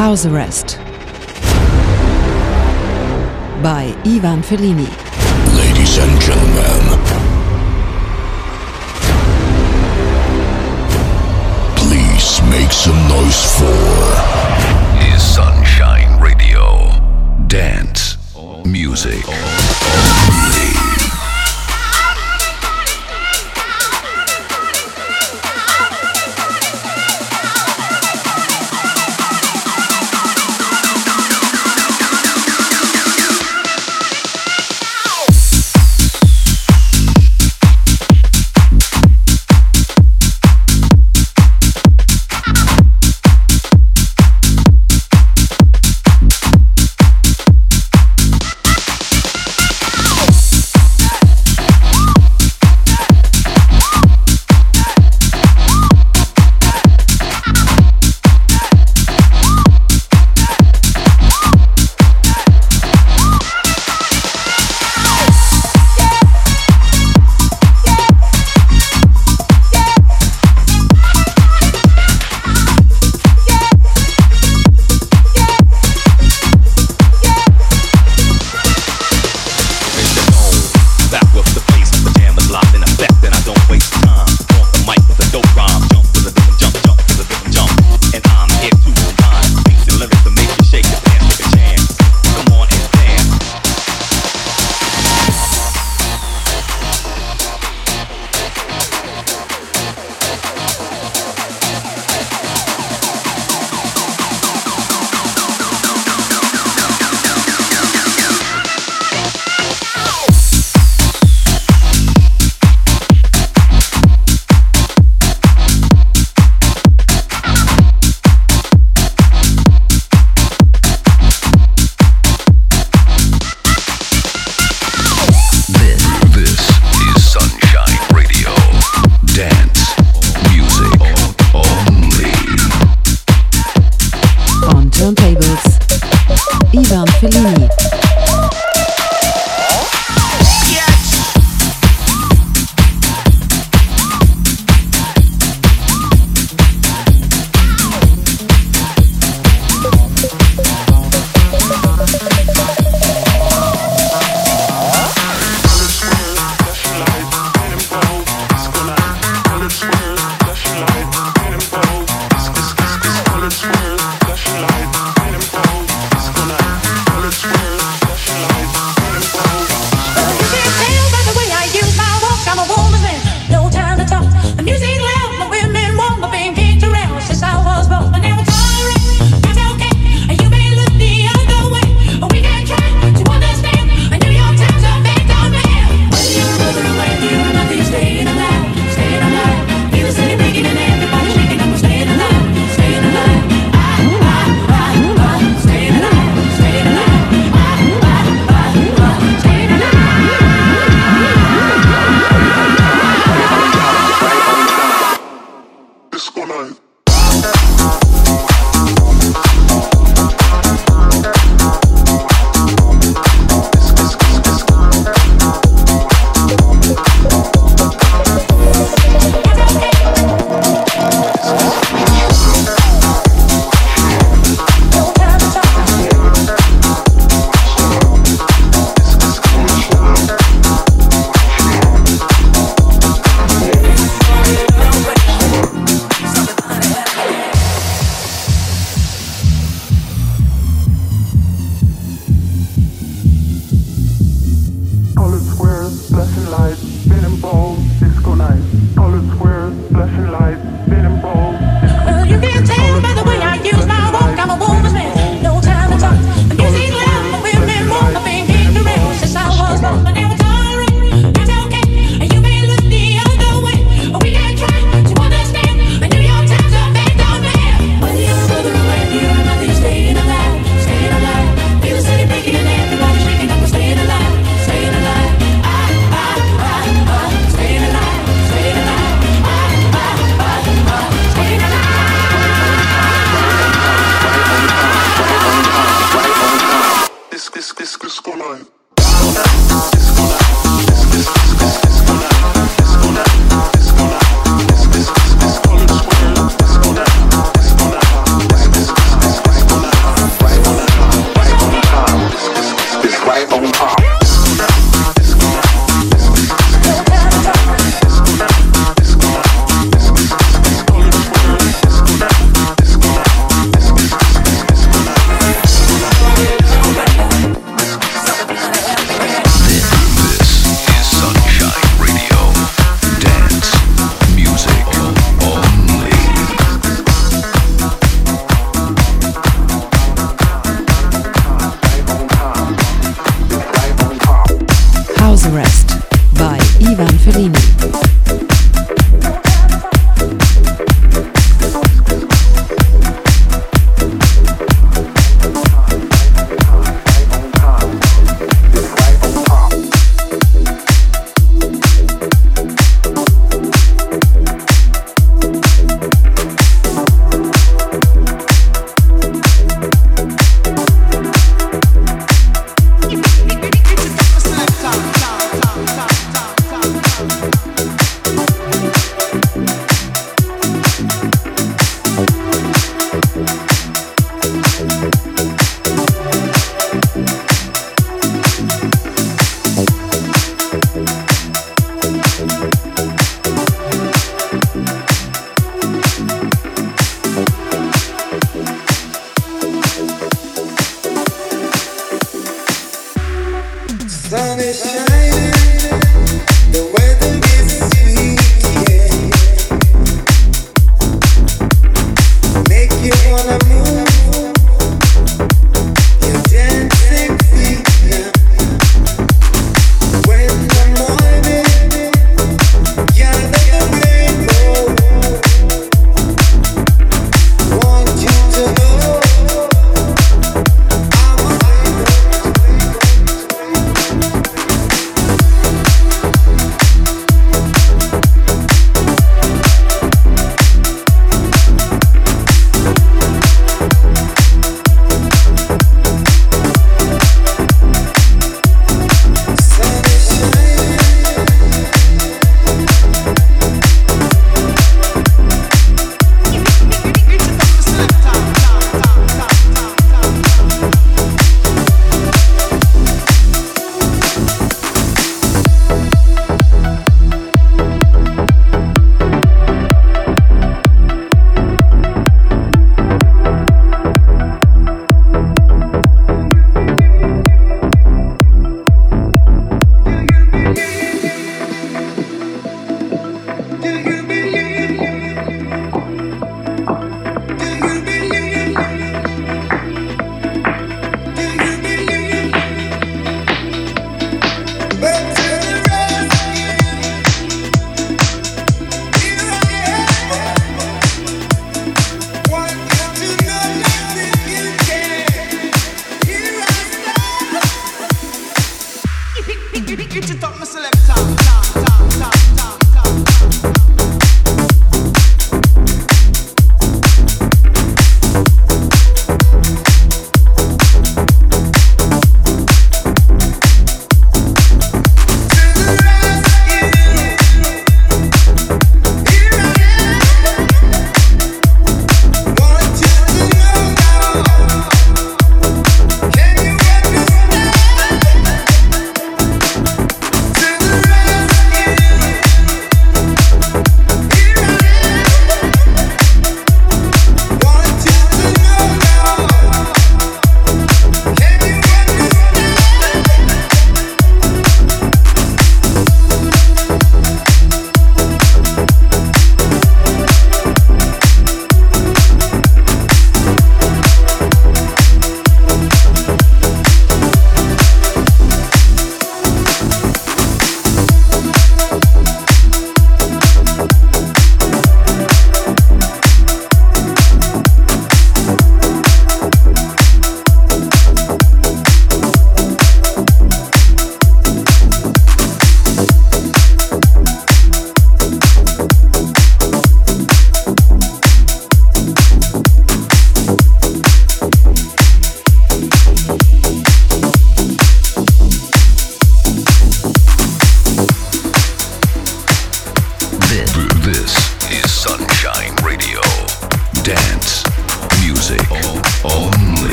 House Arrest by Ivan Fellini. Ladies and gentlemen, please make some noise for is Sunshine Radio. Dance music.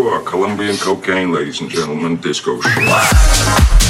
100% Colombian cocaine, ladies and gentlemen, disco shit.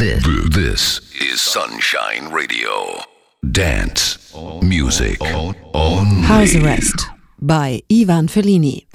This, this is Sunshine Radio. Dance music only. House Arrest by Ivan Fellini.